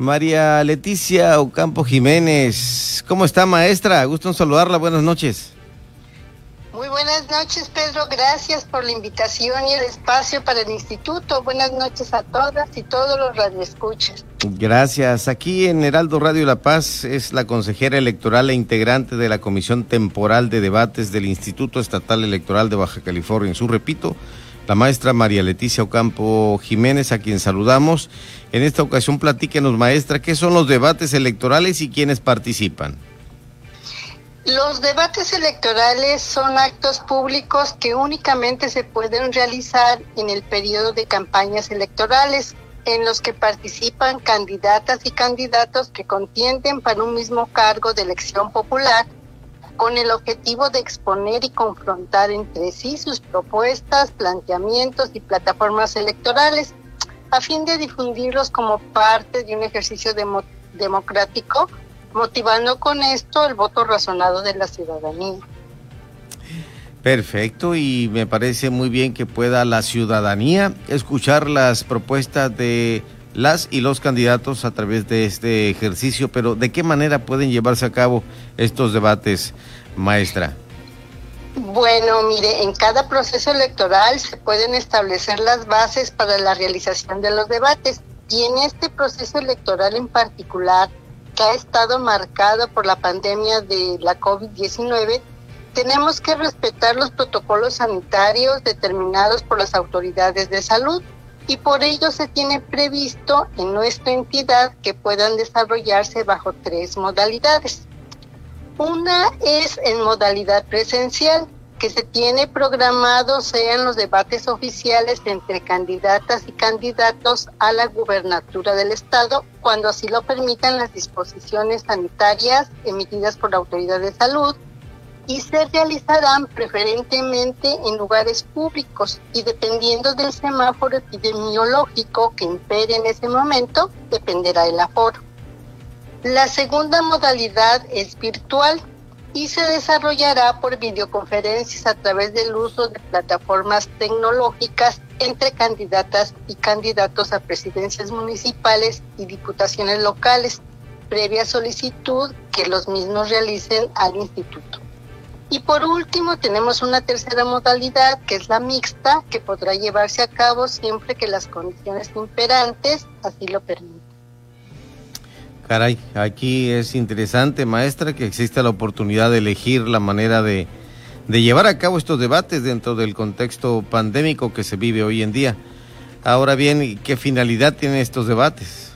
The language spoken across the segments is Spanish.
María Leticia Ocampo Jiménez. ¿Cómo está, maestra? Gusto en saludarla. Buenas noches. Muy buenas noches, Pedro. Gracias por la invitación y el espacio para el instituto. Buenas noches a todas y todos los radioescuchas. Gracias. Aquí en Heraldo Radio La Paz es la consejera electoral e integrante de la Comisión Temporal de Debates del Instituto Estatal Electoral de Baja California Sur. Repito, la maestra María Leticia Ocampo Jiménez, a quien saludamos. En esta ocasión, platíquenos, maestra, qué son los debates electorales y quiénes participan. Los debates electorales son actos públicos que únicamente se pueden realizar en el periodo de campañas electorales, en los que participan candidatas y candidatos que contienden para un mismo cargo de elección popular con el objetivo de exponer y confrontar entre sí sus propuestas, planteamientos y plataformas electorales, a fin de difundirlos como parte de un ejercicio democrático, motivando con esto el voto razonado de la ciudadanía. Perfecto, y me parece muy bien que pueda la ciudadanía escuchar las propuestas de las y los candidatos a través de este ejercicio, pero ¿de qué manera pueden llevarse a cabo estos debates, maestra? Bueno, mire, en cada proceso electoral se pueden establecer las bases para la realización de los debates y en este proceso electoral en particular, que ha estado marcado por la pandemia de la COVID-19, tenemos que respetar los protocolos sanitarios determinados por las autoridades de salud y por ello se tiene previsto en nuestra entidad que puedan desarrollarse bajo tres modalidades. Una es en modalidad presencial, que se tiene programado sean los debates oficiales entre candidatas y candidatos a la gubernatura del Estado, cuando así lo permitan las disposiciones sanitarias emitidas por la autoridad de salud, y se realizarán preferentemente en lugares públicos y dependiendo del semáforo epidemiológico que impere en ese momento, dependerá el aforo. La segunda modalidad es virtual y se desarrollará por videoconferencias a través del uso de plataformas tecnológicas entre candidatas y candidatos a presidencias municipales y diputaciones locales, previa solicitud que los mismos realicen al instituto. Y por último, tenemos una tercera modalidad, que es la mixta, que podrá llevarse a cabo siempre que las condiciones imperantes así lo permitan. Caray, aquí es interesante, maestra, que exista la oportunidad de elegir la manera de, de llevar a cabo estos debates dentro del contexto pandémico que se vive hoy en día. Ahora bien, ¿qué finalidad tienen estos debates?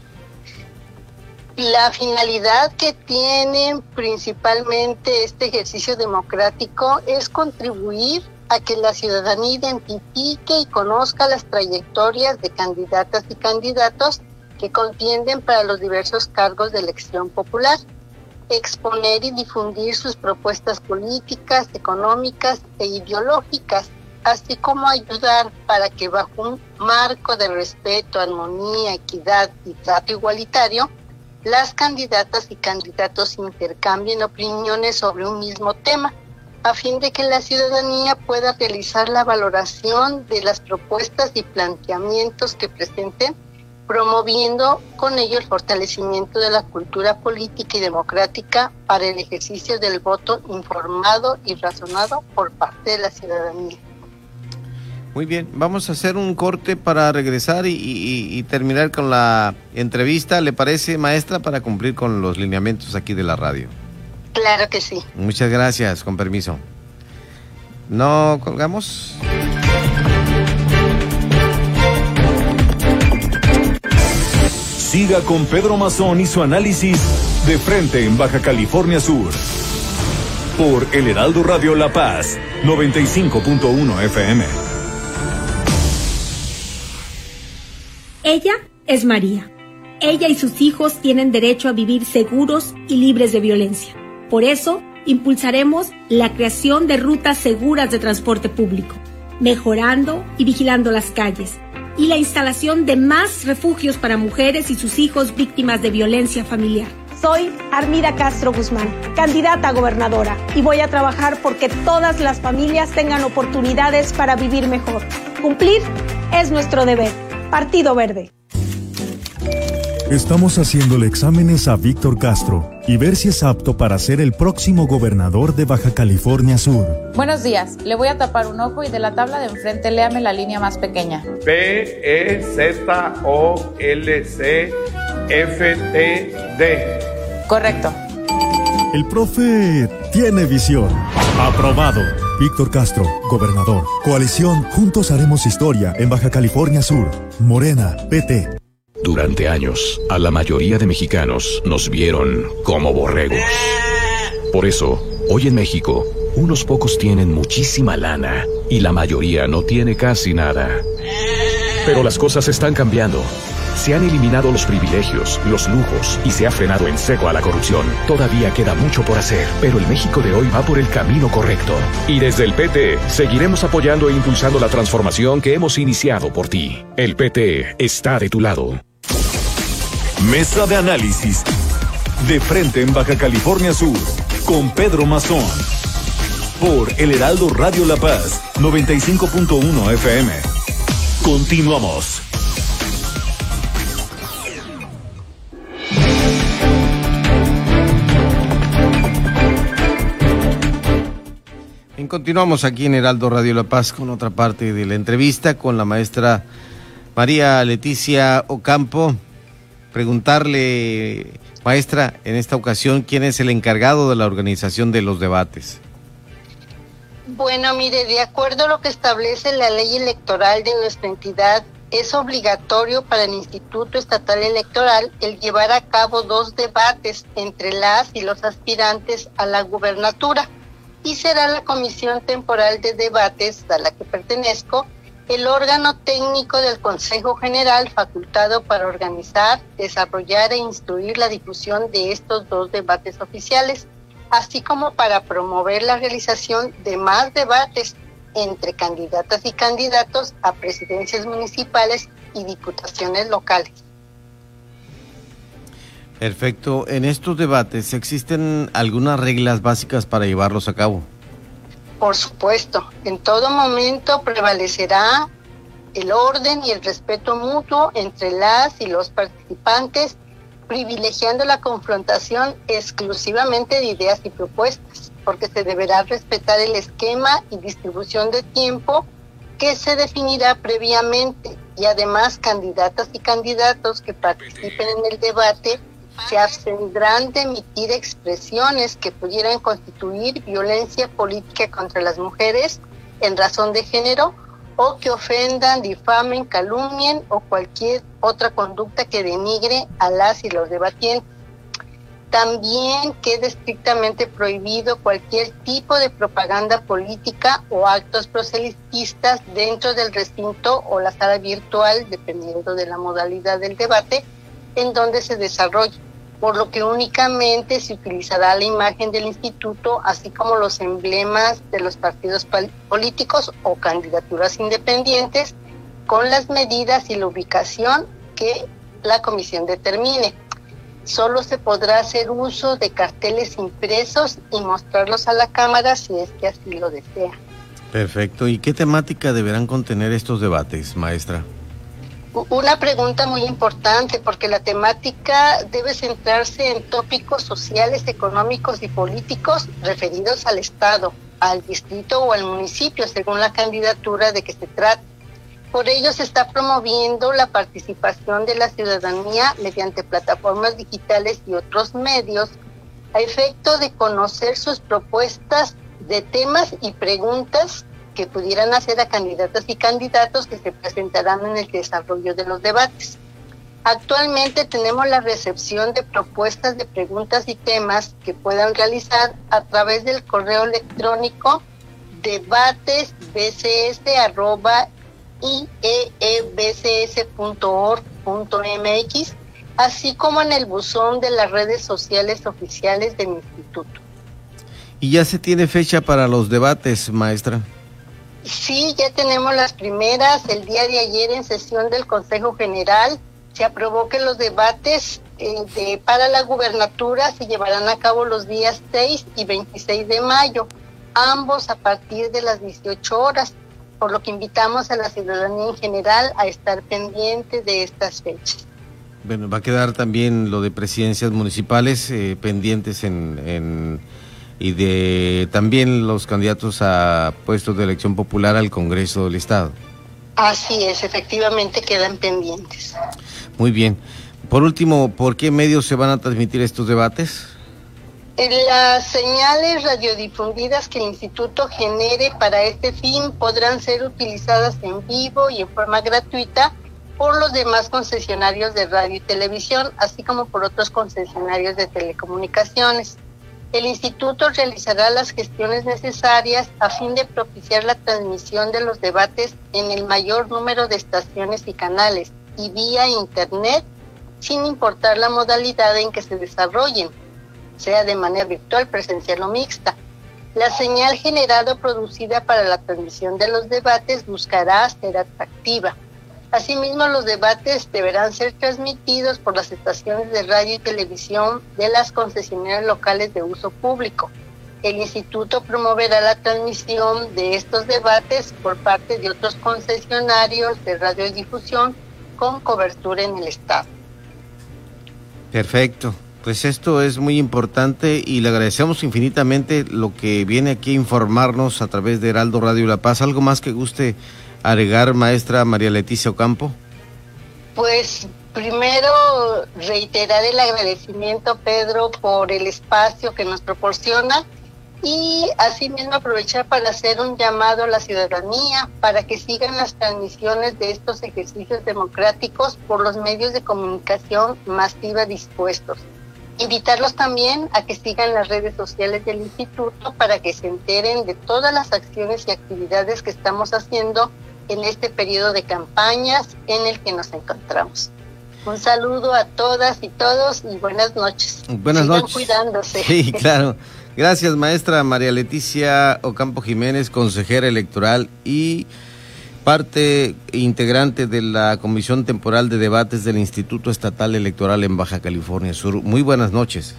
La finalidad que tiene principalmente este ejercicio democrático es contribuir a que la ciudadanía identifique y conozca las trayectorias de candidatas y candidatos que contienden para los diversos cargos de elección popular, exponer y difundir sus propuestas políticas, económicas e ideológicas, así como ayudar para que bajo un marco de respeto, armonía, equidad y trato igualitario, las candidatas y candidatos intercambien opiniones sobre un mismo tema, a fin de que la ciudadanía pueda realizar la valoración de las propuestas y planteamientos que presenten, promoviendo con ello el fortalecimiento de la cultura política y democrática para el ejercicio del voto informado y razonado por parte de la ciudadanía. Muy bien, vamos a hacer un corte para regresar y, terminar con la entrevista, ¿le parece, maestra, para cumplir con los lineamientos aquí de la radio? Claro que sí. Muchas gracias, con permiso. ¿No colgamos? Siga con Pedro Mazón y su análisis de frente en Baja California Sur. Por El Heraldo Radio La Paz, 95.1 FM. Ella es María. Ella y sus hijos tienen derecho a vivir seguros y libres de violencia. Por eso, impulsaremos la creación de rutas seguras de transporte público, mejorando y vigilando las calles, y la instalación de más refugios para mujeres y sus hijos víctimas de violencia familiar. Soy Armida Castro Guzmán, candidata a gobernadora, y voy a trabajar porque todas las familias tengan oportunidades para vivir mejor. Cumplir es nuestro deber. Partido Verde. Estamos haciéndole exámenes a Víctor Castro y ver si es apto para ser el próximo gobernador de Baja California Sur. Buenos días, le voy a tapar un ojo y de la tabla de enfrente léame la línea más pequeña. P E Z O L C F T D. Correcto. El profe tiene visión. Aprobado. Víctor Castro, gobernador. Coalición Juntos Haremos Historia en Baja California Sur. Morena, PT. Durante años, a la mayoría de mexicanos nos vieron como borregos. Por eso, hoy en México, unos pocos tienen muchísima lana y la mayoría no tiene casi nada. Pero las cosas están cambiando. Se han eliminado los privilegios, los lujos y se ha frenado en seco a la corrupción. Todavía queda mucho por hacer, pero el México de hoy va por el camino correcto. Y desde el PT seguiremos apoyando e impulsando la transformación que hemos iniciado por ti. El PT está de tu lado. Mesa de análisis. De frente en Baja California Sur, con Pedro Mazón. Por El Heraldo Radio La Paz, 95.1 FM. Continuamos. Continuamos aquí en Heraldo Radio La Paz con otra parte de la entrevista con la maestra María Leticia Ocampo. Preguntarle, maestra, en esta ocasión, ¿quién es el encargado de la organización de los debates? Bueno, mire, de acuerdo a lo que establece la ley electoral de nuestra entidad, es obligatorio para el Instituto Estatal Electoral el llevar a cabo dos debates entre las y los aspirantes a la gubernatura y será la Comisión Temporal de Debates a la que pertenezco el órgano técnico del Consejo General facultado para organizar, desarrollar e instruir la difusión de estos dos debates oficiales, así como para promover la realización de más debates entre candidatas y candidatos a presidencias municipales y diputaciones locales. Perfecto. En estos debates, ¿existen algunas reglas básicas para llevarlos a cabo? Por supuesto, en todo momento prevalecerá el orden y el respeto mutuo entre las y los participantes, privilegiando la confrontación exclusivamente de ideas y propuestas, porque se deberá respetar el esquema y distribución de tiempo que se definirá previamente y además candidatas y candidatos que participen en el debate se abstendrán de emitir expresiones que pudieran constituir violencia política contra las mujeres en razón de género o que ofendan, difamen, calumnien o cualquier otra conducta que denigre a las y los debatientes. También queda estrictamente prohibido cualquier tipo de propaganda política o actos proselitistas dentro del recinto o la sala virtual, dependiendo de la modalidad del debate, en donde se desarrolle, por lo que únicamente se utilizará la imagen del instituto, así como los emblemas de los partidos políticos o candidaturas independientes, con las medidas y la ubicación que la comisión determine. Solo se podrá hacer uso de carteles impresos y mostrarlos a la cámara si es que así lo desea. Perfecto. ¿Y qué temática deberán contener estos debates, maestra? Una pregunta muy importante porque la temática debe centrarse en tópicos sociales, económicos y políticos referidos al Estado, al distrito o al municipio, según la candidatura de que se trate. Por ello se está promoviendo la participación de la ciudadanía mediante plataformas digitales y otros medios a efecto de conocer sus propuestas de temas y preguntas que pudieran hacer a candidatas y candidatos que se presentarán en el desarrollo de los debates. Actualmente tenemos la recepción de propuestas de preguntas y temas que puedan realizar a través del correo electrónico debatesbcs.iebcs.org.mx, así como en el buzón de las redes sociales oficiales del instituto. ¿Y ya se tiene fecha para los debates, maestra? Sí, ya tenemos las primeras. El día de ayer en sesión del Consejo General se aprobó que los debates eh, para la gubernatura se llevarán a cabo los días 6 y 26 de mayo, ambos a partir de las 18 horas, por lo que invitamos a la ciudadanía en general a estar pendiente de estas fechas. Bueno, va a quedar también lo de presidencias municipales eh, pendientes en, en, y de también los candidatos a puestos de elección popular al Congreso del Estado. Así es, efectivamente quedan pendientes. Muy bien. Por último, ¿por qué medios se van a transmitir estos debates? Las señales radiodifundidas que el instituto genere para este fin podrán ser utilizadas en vivo y en forma gratuita por los demás concesionarios de radio y televisión, así como por otros concesionarios de telecomunicaciones. El instituto realizará las gestiones necesarias a fin de propiciar la transmisión de los debates en el mayor número de estaciones y canales y vía Internet, sin importar la modalidad en que se desarrollen sea de manera virtual, presencial o mixta. La señal generada o producida para la transmisión de los debates buscará ser atractiva. Asimismo, los debates deberán ser transmitidos por las estaciones de radio y televisión de las concesionarias locales de uso público. El instituto promoverá la transmisión de estos debates por parte de otros concesionarios de radiodifusión con cobertura en el estado. Perfecto. Pues esto es muy importante y le agradecemos infinitamente lo que viene aquí a informarnos a través de Heraldo Radio La Paz. ¿Algo más que guste agregar, maestra María Leticia Ocampo? Pues primero reiterar el agradecimiento, Pedro, por el espacio que nos proporciona y asimismo aprovechar para hacer un llamado a la ciudadanía para que sigan las transmisiones de estos ejercicios democráticos por los medios de comunicación masiva dispuestos. Invitarlos también a que sigan las redes sociales del instituto para que se enteren de todas las acciones y actividades que estamos haciendo en este periodo de campañas en el que nos encontramos. Un saludo a todas y todos y buenas noches. Buenas Sigan noches. cuidándose. Sí, claro. Gracias, maestra María Leticia Ocampo Jiménez, consejera electoral y parte integrante de la Comisión Temporal de Debates del Instituto Estatal Electoral en Baja California Sur. Muy buenas noches.